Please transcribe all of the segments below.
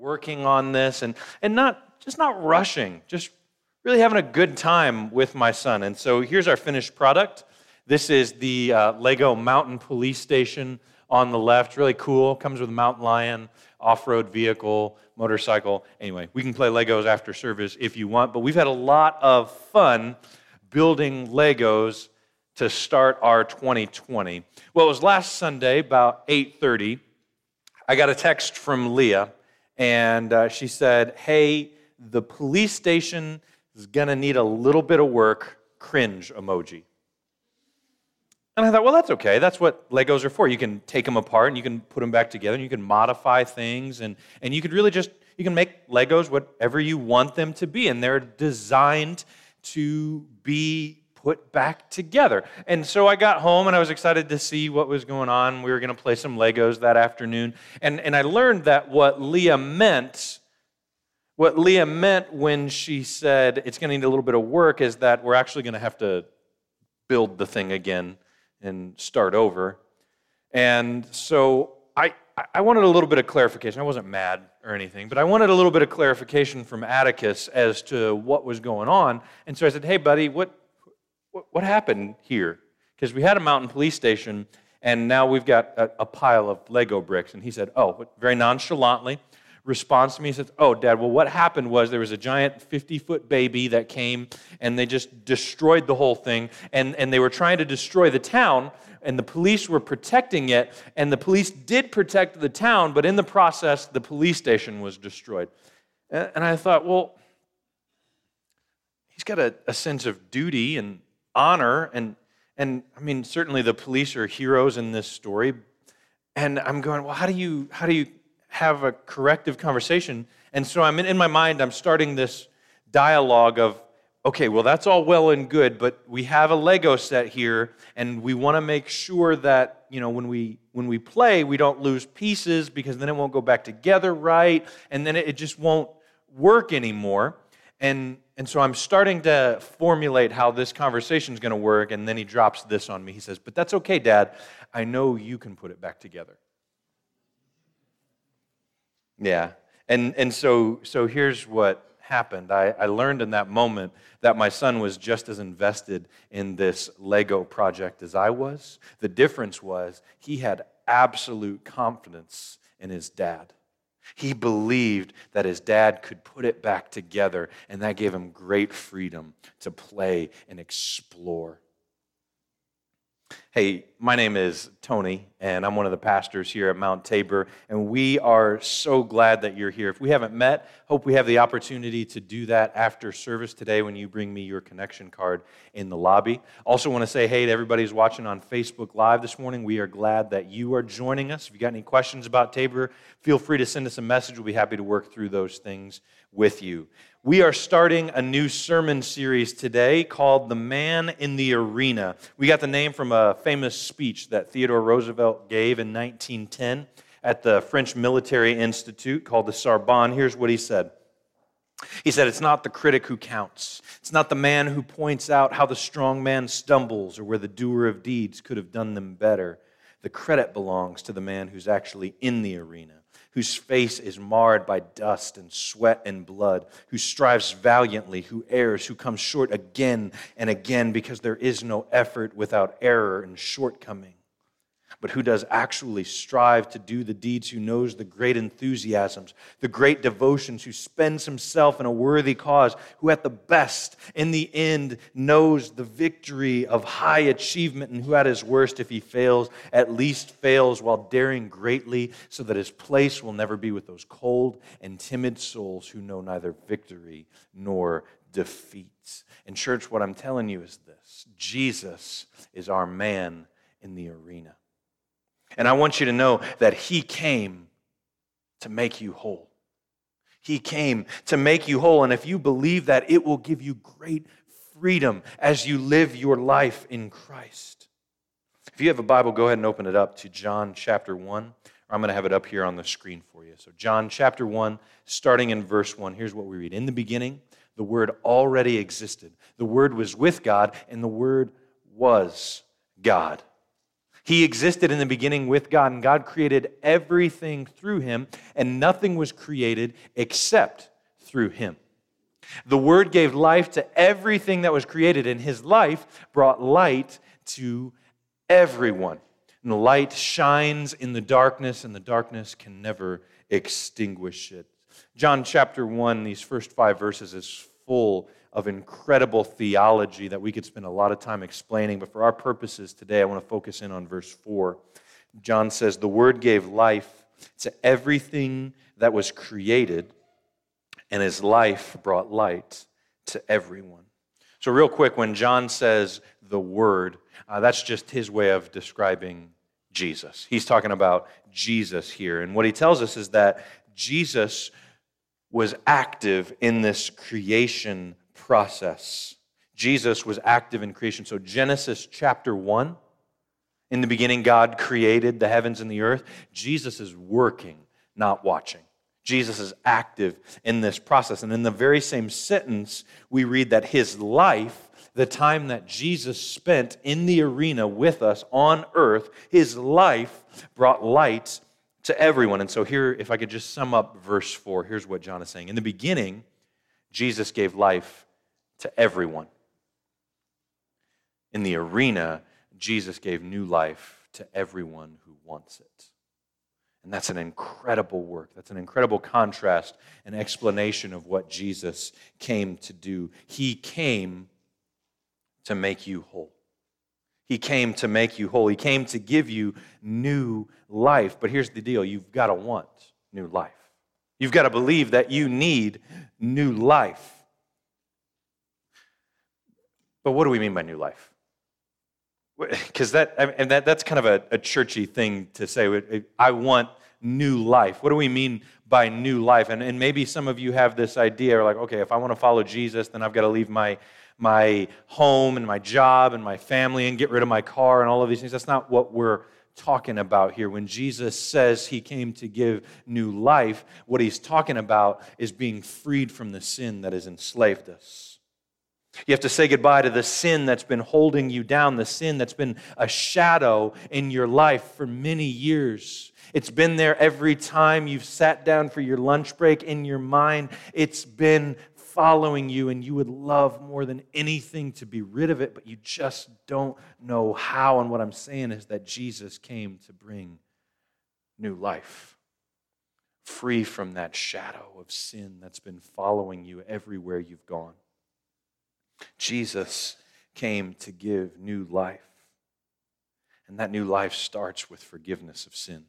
working on this and, and not just not rushing, just really having a good time with my son. And so here's our finished product. This is the uh, Lego Mountain Police Station on the left. Really cool. Comes with a mountain lion, off road vehicle, motorcycle. Anyway, we can play Legos after service if you want, but we've had a lot of fun building Legos to start our 2020. Well, it was last Sunday about 8:30. I got a text from Leah, and uh, she said, "Hey, the police station is gonna need a little bit of work." Cringe emoji. And I thought, well, that's okay. That's what Legos are for. You can take them apart and you can put them back together and you can modify things and, and you could really just, you can make Legos whatever you want them to be. And they're designed to be put back together. And so I got home and I was excited to see what was going on. We were going to play some Legos that afternoon. And, and I learned that what Leah meant, what Leah meant when she said it's going to need a little bit of work is that we're actually going to have to build the thing again and start over. And so I, I wanted a little bit of clarification. I wasn't mad or anything, but I wanted a little bit of clarification from Atticus as to what was going on. And so I said, hey, buddy, what, what, happened here? Because we had a mountain police station, and now we've got a, a pile of Lego bricks. And he said, oh, very nonchalantly, responds to me. He says, Oh, Dad, well, what happened was there was a giant 50 foot baby that came and they just destroyed the whole thing. And, and they were trying to destroy the town, and the police were protecting it. And the police did protect the town, but in the process, the police station was destroyed. And I thought, well, he's got a, a sense of duty and honor. And, and I mean, certainly the police are heroes in this story. And I'm going, well, how do you, how do you have a corrective conversation. And so I'm in, in my mind, I'm starting this dialogue of, okay, well, that's all well and good, but we have a Lego set here, and we want to make sure that, you know, when we when we play, we don't lose pieces because then it won't go back together right, and then it, it just won't work anymore. And and so I'm starting to formulate how this conversation is going to work, and then he drops this on me. He says, But that's okay, Dad. I know you can put it back together. Yeah. And, and so, so here's what happened. I, I learned in that moment that my son was just as invested in this Lego project as I was. The difference was he had absolute confidence in his dad. He believed that his dad could put it back together, and that gave him great freedom to play and explore. Hey, my name is Tony, and I'm one of the pastors here at Mount Tabor, and we are so glad that you're here. If we haven't met, hope we have the opportunity to do that after service today when you bring me your connection card in the lobby. Also, want to say hey to everybody who's watching on Facebook Live this morning. We are glad that you are joining us. If you got any questions about Tabor, feel free to send us a message. We'll be happy to work through those things with you. We are starting a new sermon series today called The Man in the Arena. We got the name from a famous speech that Theodore Roosevelt gave in 1910 at the French Military Institute called the Sorbonne. Here's what he said. He said, It's not the critic who counts. It's not the man who points out how the strong man stumbles or where the doer of deeds could have done them better. The credit belongs to the man who's actually in the arena whose face is marred by dust and sweat and blood, who strives valiantly, who errs, who comes short again and again because there is no effort without error and shortcoming but who does actually strive to do the deeds, who knows the great enthusiasms, the great devotions, who spends himself in a worthy cause, who at the best, in the end, knows the victory of high achievement, and who at his worst, if he fails, at least fails while daring greatly, so that his place will never be with those cold and timid souls who know neither victory nor defeat. And, church, what I'm telling you is this Jesus is our man in the arena. And I want you to know that He came to make you whole. He came to make you whole. And if you believe that, it will give you great freedom as you live your life in Christ. If you have a Bible, go ahead and open it up to John chapter 1. I'm going to have it up here on the screen for you. So, John chapter 1, starting in verse 1, here's what we read. In the beginning, the Word already existed. The Word was with God, and the Word was God. He existed in the beginning with God, and God created everything through him, and nothing was created except through him. The Word gave life to everything that was created, and His life brought light to everyone. And the light shines in the darkness, and the darkness can never extinguish it. John chapter 1, these first five verses, is full of incredible theology that we could spend a lot of time explaining, but for our purposes today, I want to focus in on verse 4. John says, The Word gave life to everything that was created and his life brought light to everyone. So, real quick, when John says the Word, uh, that's just his way of describing Jesus. He's talking about Jesus here. And what he tells us is that Jesus was active in this creation process. Jesus was active in creation. So, Genesis chapter 1, in the beginning, God created the heavens and the earth. Jesus is working, not watching. Jesus is active in this process. And in the very same sentence, we read that his life, the time that Jesus spent in the arena with us on earth, his life brought light to everyone. And so, here, if I could just sum up verse 4, here's what John is saying. In the beginning, Jesus gave life to everyone. In the arena, Jesus gave new life to everyone who wants it. And that's an incredible work. That's an incredible contrast and explanation of what Jesus came to do. He came to make you whole. He came to make you whole. He came to give you new life. But here's the deal you've got to want new life. You've got to believe that you need new life. But what do we mean by new life? because that and that, that's kind of a, a, churchy thing to say. I want new life. What do we mean by new life? And, and maybe some of you have this idea like okay if i want to follow jesus then i've got to leave my my home and my job and my family and get rid of my car and all of these things. That's not what we're talking about here. When jesus says he came to give new life what he's talking about is being freed from the sin that has enslaved us you have to say goodbye to the sin that's been holding you down, the sin that's been a shadow in your life for many years. It's been there every time you've sat down for your lunch break in your mind. It's been following you, and you would love more than anything to be rid of it, but you just don't know how. And what I'm saying is that Jesus came to bring new life, free from that shadow of sin that's been following you everywhere you've gone. Jesus came to give new life. And that new life starts with forgiveness of sin.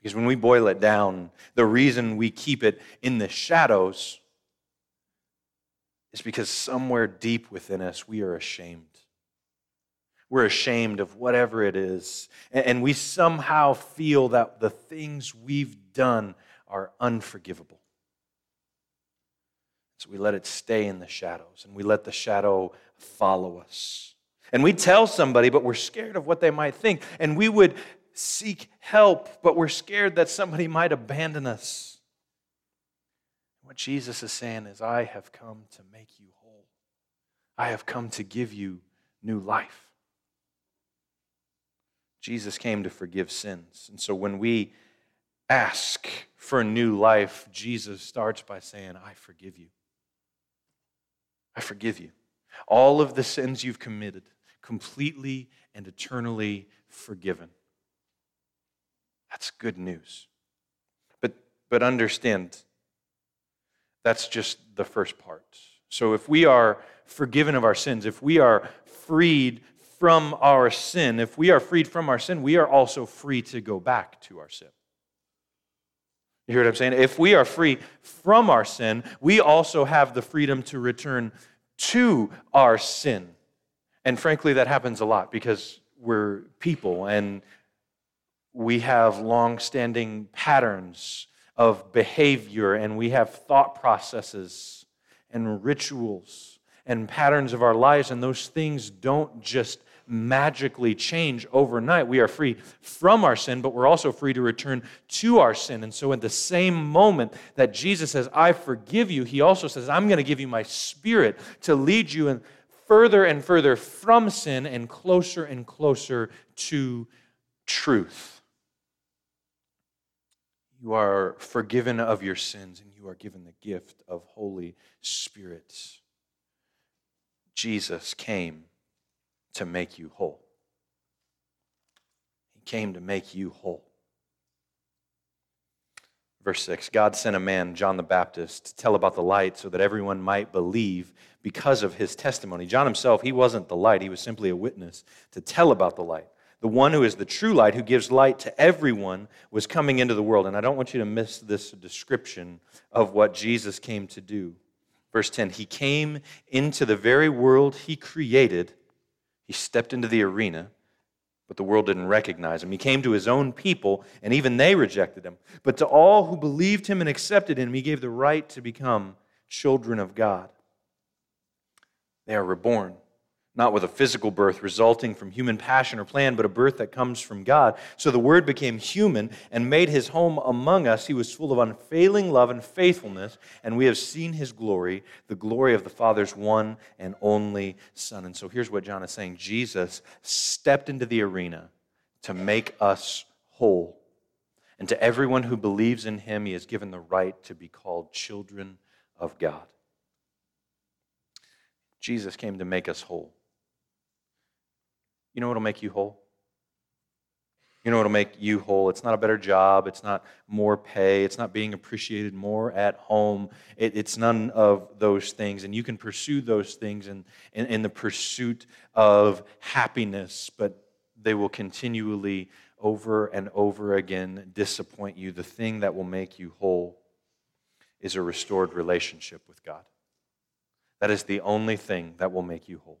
Because when we boil it down, the reason we keep it in the shadows is because somewhere deep within us we are ashamed. We're ashamed of whatever it is. And we somehow feel that the things we've done are unforgivable. So we let it stay in the shadows and we let the shadow follow us. And we tell somebody, but we're scared of what they might think. And we would seek help, but we're scared that somebody might abandon us. What Jesus is saying is, I have come to make you whole, I have come to give you new life. Jesus came to forgive sins. And so when we ask for new life, Jesus starts by saying, I forgive you. I forgive you. All of the sins you've committed, completely and eternally forgiven. That's good news. But, but understand, that's just the first part. So if we are forgiven of our sins, if we are freed from our sin, if we are freed from our sin, we are also free to go back to our sin. You hear what I'm saying? If we are free from our sin, we also have the freedom to return to our sin. And frankly, that happens a lot because we're people and we have long standing patterns of behavior and we have thought processes and rituals and patterns of our lives, and those things don't just magically change overnight. We are free from our sin, but we're also free to return to our sin. And so, in the same moment that Jesus says, I forgive you, he also says, I'm going to give you my spirit to lead you and further and further from sin and closer and closer to truth. You are forgiven of your sins and you are given the gift of Holy Spirit. Jesus came to make you whole. He came to make you whole. Verse 6 God sent a man, John the Baptist, to tell about the light so that everyone might believe because of his testimony. John himself, he wasn't the light, he was simply a witness to tell about the light. The one who is the true light, who gives light to everyone, was coming into the world. And I don't want you to miss this description of what Jesus came to do. Verse 10 He came into the very world he created, he stepped into the arena but the world didn't recognize him. He came to his own people, and even they rejected him. But to all who believed him and accepted him, he gave the right to become children of God. They are reborn not with a physical birth resulting from human passion or plan, but a birth that comes from God. So the Word became human and made his home among us. He was full of unfailing love and faithfulness, and we have seen his glory, the glory of the Father's one and only Son. And so here's what John is saying Jesus stepped into the arena to make us whole. And to everyone who believes in him, he has given the right to be called children of God. Jesus came to make us whole. You know what'll make you whole? You know what'll make you whole? It's not a better job. It's not more pay. It's not being appreciated more at home. It, it's none of those things. And you can pursue those things in, in, in the pursuit of happiness, but they will continually, over and over again, disappoint you. The thing that will make you whole is a restored relationship with God. That is the only thing that will make you whole.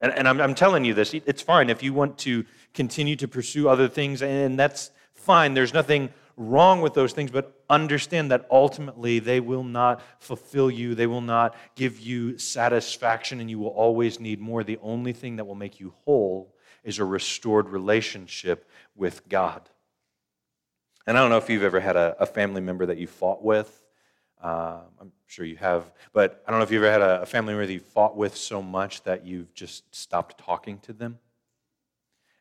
And, and I'm, I'm telling you this, it's fine if you want to continue to pursue other things, and that's fine. There's nothing wrong with those things, but understand that ultimately they will not fulfill you. They will not give you satisfaction, and you will always need more. The only thing that will make you whole is a restored relationship with God. And I don't know if you've ever had a, a family member that you fought with. Uh, I'm sure you have, but I don't know if you've ever had a, family member that you fought with so much that you've just stopped talking to them.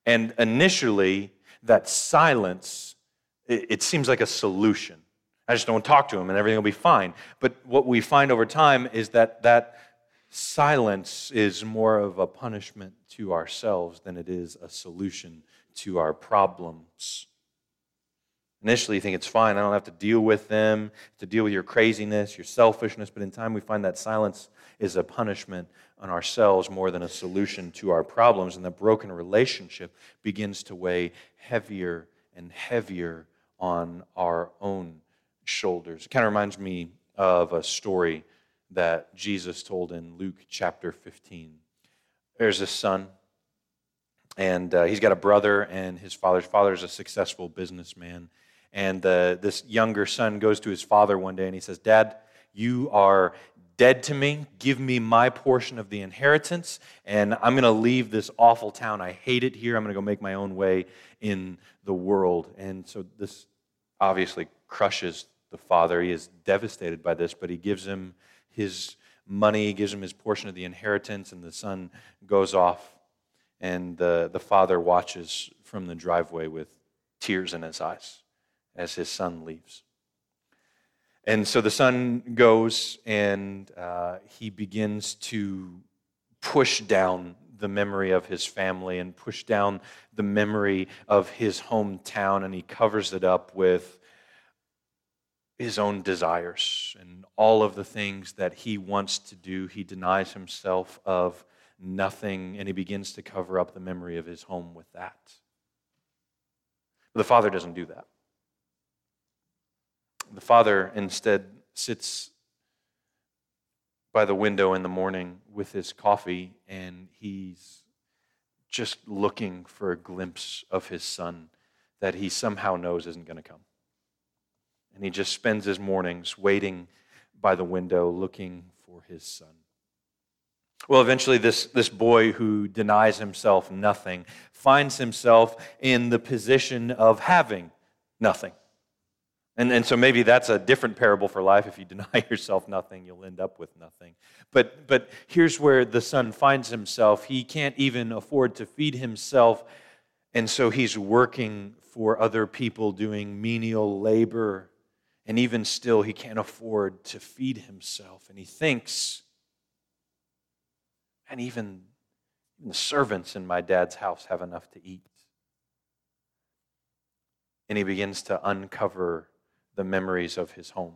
And initially, that silence, it seems like a solution. I just don't talk to them and everything will be fine. But what we find over time is that that silence is more of a punishment to ourselves than it is a solution to our problems. Initially, you think it's fine. I don't have to deal with them, to deal with your craziness, your selfishness. But in time, we find that silence is a punishment on ourselves more than a solution to our problems. And that broken relationship begins to weigh heavier and heavier on our own shoulders. It kind of reminds me of a story that Jesus told in Luke chapter 15. There's a son, and uh, he's got a brother, and his father's father is a successful businessman and uh, this younger son goes to his father one day and he says, Dad, you are dead to me. Give me my portion of the inheritance, and I'm going to leave this awful town. I hate it here. I'm going to go make my own way in the world. And so this obviously crushes the father. He is devastated by this, but he gives him his money, gives him his portion of the inheritance, and the son goes off. And the, the father watches from the driveway with tears in his eyes as his son leaves. And so the son goes and uh, he begins to push down the memory of his family and push down the memory of his hometown, and he covers it up with his own desires and all of the things that he wants to do. He denies himself of nothing, and he begins to cover up the memory of his home with that. But the father doesn't do that. The father instead sits by the window in the morning with his coffee and he's just looking for a glimpse of his son that he somehow knows isn't going to come. And he just spends his mornings waiting by the window looking for his son. Well, eventually, this, this boy who denies himself nothing finds himself in the position of having nothing And, and so maybe that's a different parable for life. If you deny yourself nothing, you'll end up with nothing. But, but here's where the son finds himself. He can't even afford to feed himself, and so he's working for other people doing menial labor. And even still, he can't afford to feed himself. And he thinks, and even, the servants in my dad's house have enough to eat. And he begins to uncover the memories of his home.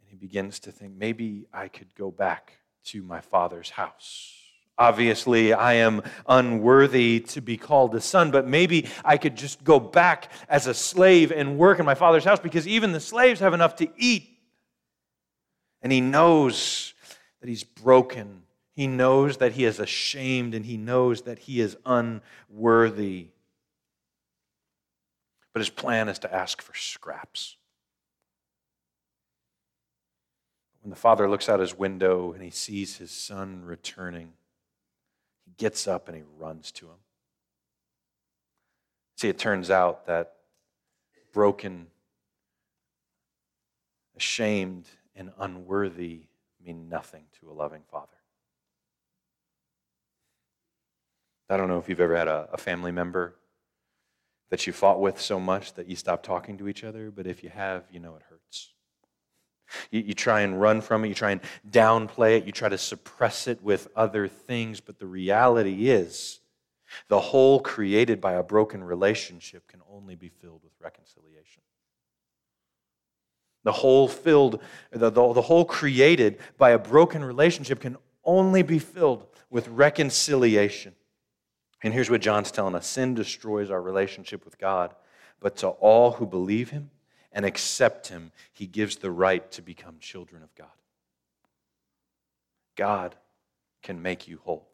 And he begins to think, maybe I could go back to my father's house. Obviously, I am unworthy to be called a son, but maybe I could just go back as a slave and work in my father's house because even the slaves have enough to eat. And he knows that he's broken. He knows that he is ashamed and he knows that he is unworthy. But his plan is to ask for scraps. When the father looks out his window and he sees his son returning, he gets up and he runs to him. See, it turns out that broken, ashamed, and unworthy mean nothing to a loving father. I don't know if you've ever had a, a family member that you fought with so much that you stopped talking to each other, but if you have, you know it hurts. You, you, try and run from it, you try and downplay it, you try to suppress it with other things, but the reality is the hole created by a broken relationship can only be filled with reconciliation. The hole filled, the, the, the hole created by a broken relationship can only be filled with reconciliation. And here's what John's telling us sin destroys our relationship with God, but to all who believe him and accept him, he gives the right to become children of God. God can make you whole.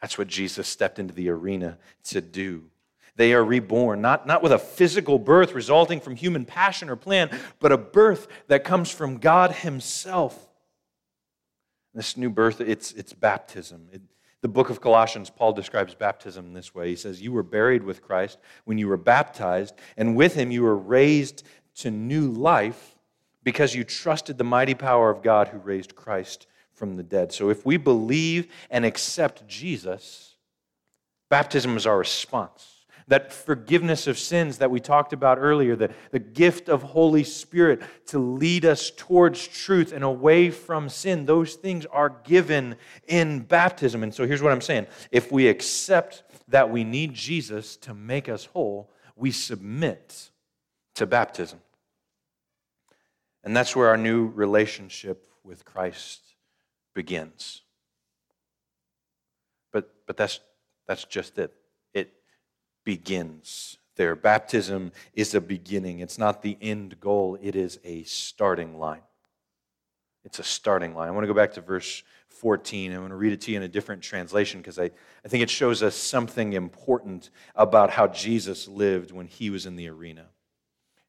That's what Jesus stepped into the arena to do. They are reborn, not, not with a physical birth resulting from human passion or plan, but a birth that comes from God Himself. This new birth, it's, it's baptism. It, the book of Colossians, Paul describes baptism this way. He says, You were buried with Christ when you were baptized, and with him you were raised to new life because you trusted the mighty power of God who raised Christ from the dead. So if we believe and accept Jesus, baptism is our response that forgiveness of sins that we talked about earlier, the, the gift of Holy Spirit to lead us towards truth and away from sin, those things are given in baptism. And so here's what I'm saying if we accept that we need Jesus to make us whole, we submit to baptism. And that's where our new relationship with Christ begins. But, but that's, that's just it begins there. Baptism is a beginning, it's not the end goal, it is a starting line. It's a starting line. I want to go back to verse 14. I want to read it to you in a different translation because I, I think it shows us something important about how Jesus lived when he was in the arena.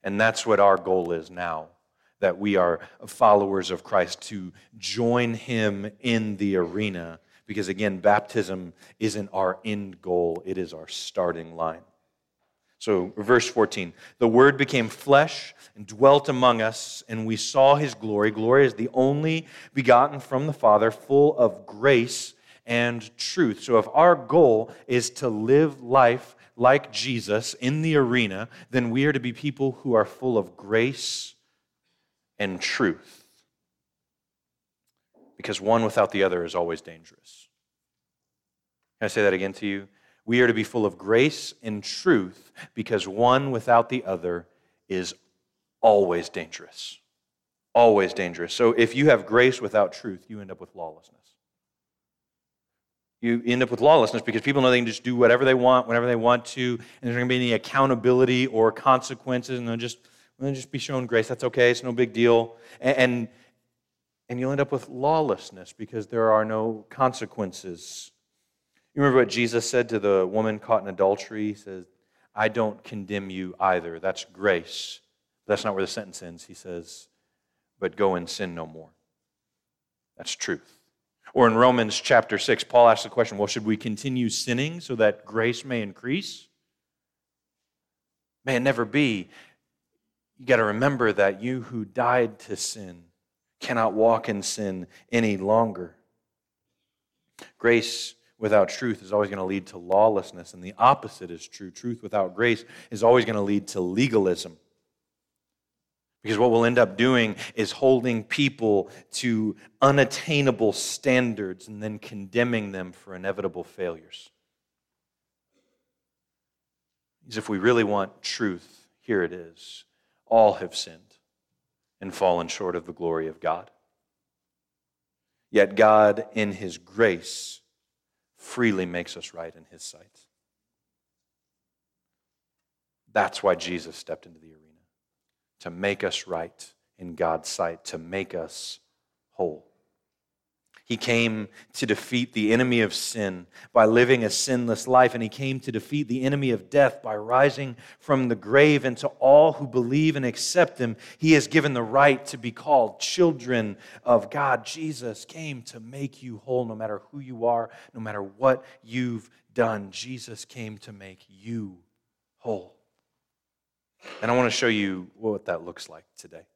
And that's what our goal is now that we are followers of Christ to join him in the arena because again, baptism isn't our end goal, it is our starting line. So, verse 14 the Word became flesh and dwelt among us, and we saw his glory. Glory is the only begotten from the Father, full of grace and truth. So, if our goal is to live life like Jesus in the arena, then we are to be people who are full of grace and truth because one without the other is always dangerous. Can I say that again to you? We are to be full of grace and truth because one without the other is always dangerous. Always dangerous. So if you have grace without truth, you end up with lawlessness. You end up with lawlessness because people know they can just do whatever they want, whenever they want to, and there's going to be any accountability or consequences, and they'll just, they'll just be shown grace. That's okay, it's no big deal. And, and and you'll end up with lawlessness because there are no consequences. You remember what Jesus said to the woman caught in adultery? He says, I don't condemn you either. That's grace. That's not where the sentence ends. He says, but go and sin no more. That's truth. Or in Romans chapter 6, Paul asks the question well, should we continue sinning so that grace may increase? May it never be. you got to remember that you who died to sin cannot walk in sin any longer. Grace without truth is always going to lead to lawlessness, and the opposite is true. Truth without grace is always going to lead to legalism. Because what we'll end up doing is holding people to unattainable standards and then condemning them for inevitable failures. Because if we really want truth, here it is. All have sinned and fallen short of the glory of God. Yet God, in His grace, freely makes us right in His sight. That's why Jesus stepped into the arena to make us right in God's sight, to make us whole. He came to defeat the enemy of sin by living a sinless life, and he came to defeat the enemy of death by rising from the grave. And to all who believe and accept him, he has given the right to be called children of God. Jesus came to make you whole no matter who you are, no matter what you've done. Jesus came to make you whole. And I want to show you what that looks like today.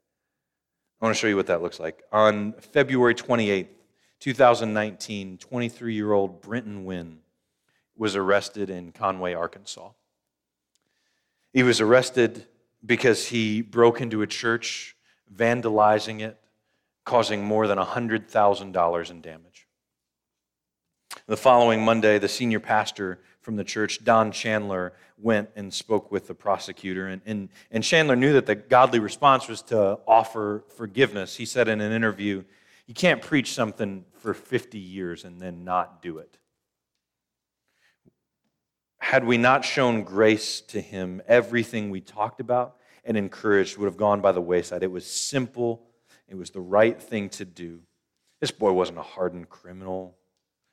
I want to show you what that looks like. On February 28th, 2019, 23 year old Brenton Wynn was arrested in Conway, Arkansas. He was arrested because he broke into a church, vandalizing it, causing more than $100,000 in damage. The following Monday, the senior pastor from the church, Don Chandler, went and spoke with the prosecutor. And, and, and Chandler knew that the godly response was to offer forgiveness. He said in an interview, You can't preach something for 50 years and then not do it. Had we not shown grace to him, everything we talked about and encouraged would have gone by the wayside. It was simple, it was the right thing to do. This boy wasn't a hardened criminal.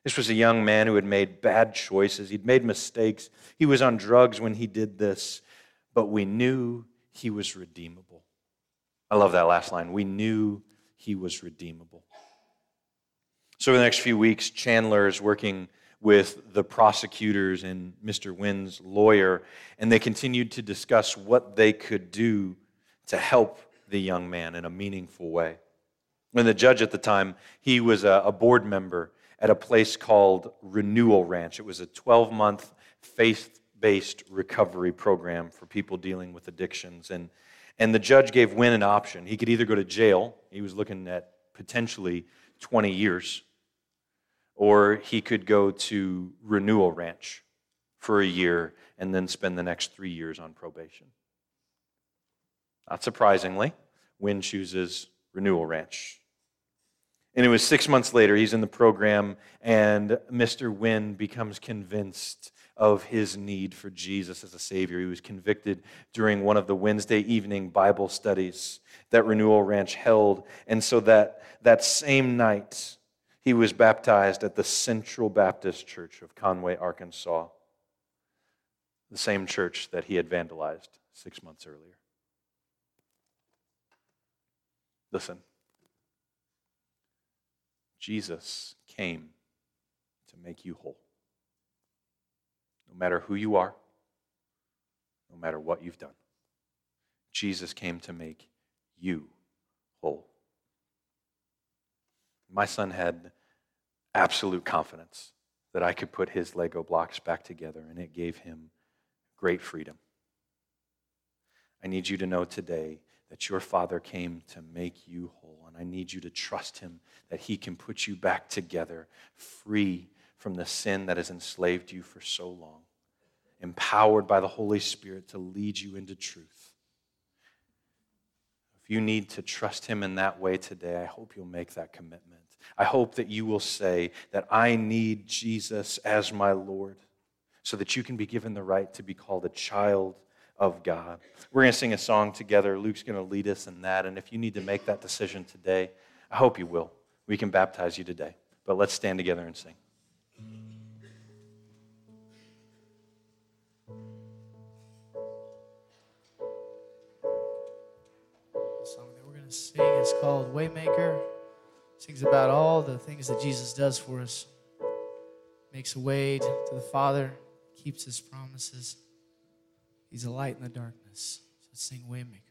This was a young man who had made bad choices. He'd made mistakes. He was on drugs when he did this, but we knew he was redeemable. I love that last line. We knew he was redeemable. So, over the next few weeks, Chandler is working with the prosecutors and Mr. Wynn's lawyer, and they continued to discuss what they could do to help the young man in a meaningful way. And the judge at the time, he was a board member at a place called Renewal Ranch. It was a 12 month faith based recovery program for people dealing with addictions. And, and the judge gave Wynn an option. He could either go to jail, he was looking at potentially 20 years, or he could go to Renewal Ranch for a year and then spend the next three years on probation. Not surprisingly, Wynn chooses Renewal Ranch. And it was six months later, he's in the program, and Mr. Wynn becomes convinced of his need for Jesus as a Savior. He was convicted during one of the Wednesday evening Bible studies that Renewal Ranch held. And so that, that same night, he was baptized at the Central Baptist Church of Conway, Arkansas, the same church that he had vandalized six months earlier. Listen, Jesus came to make you whole. No matter who you are, no matter what you've done, Jesus came to make you whole. My son had absolute confidence that I could put his Lego blocks back together, and it gave him great freedom. I need you to know today that your Father came to make you whole, and I need you to trust Him that He can put you back together, free from the sin that has enslaved you for so long, empowered by the Holy Spirit to lead you into truth If you need to trust Him in that way today, I hope you'll make that commitment. I hope that you will say that I need Jesus as my Lord so that you can be given the right to be called a child of God. We're going to sing a song together. Luke's going to lead us in that. And if you need to make that decision today, I hope you will. We can baptize you today. But let's stand together and sing. Sing is called Waymaker. Sings about all the things that Jesus does for us. Makes a way to the Father, keeps his promises. He's a light in the darkness. So sing Waymaker.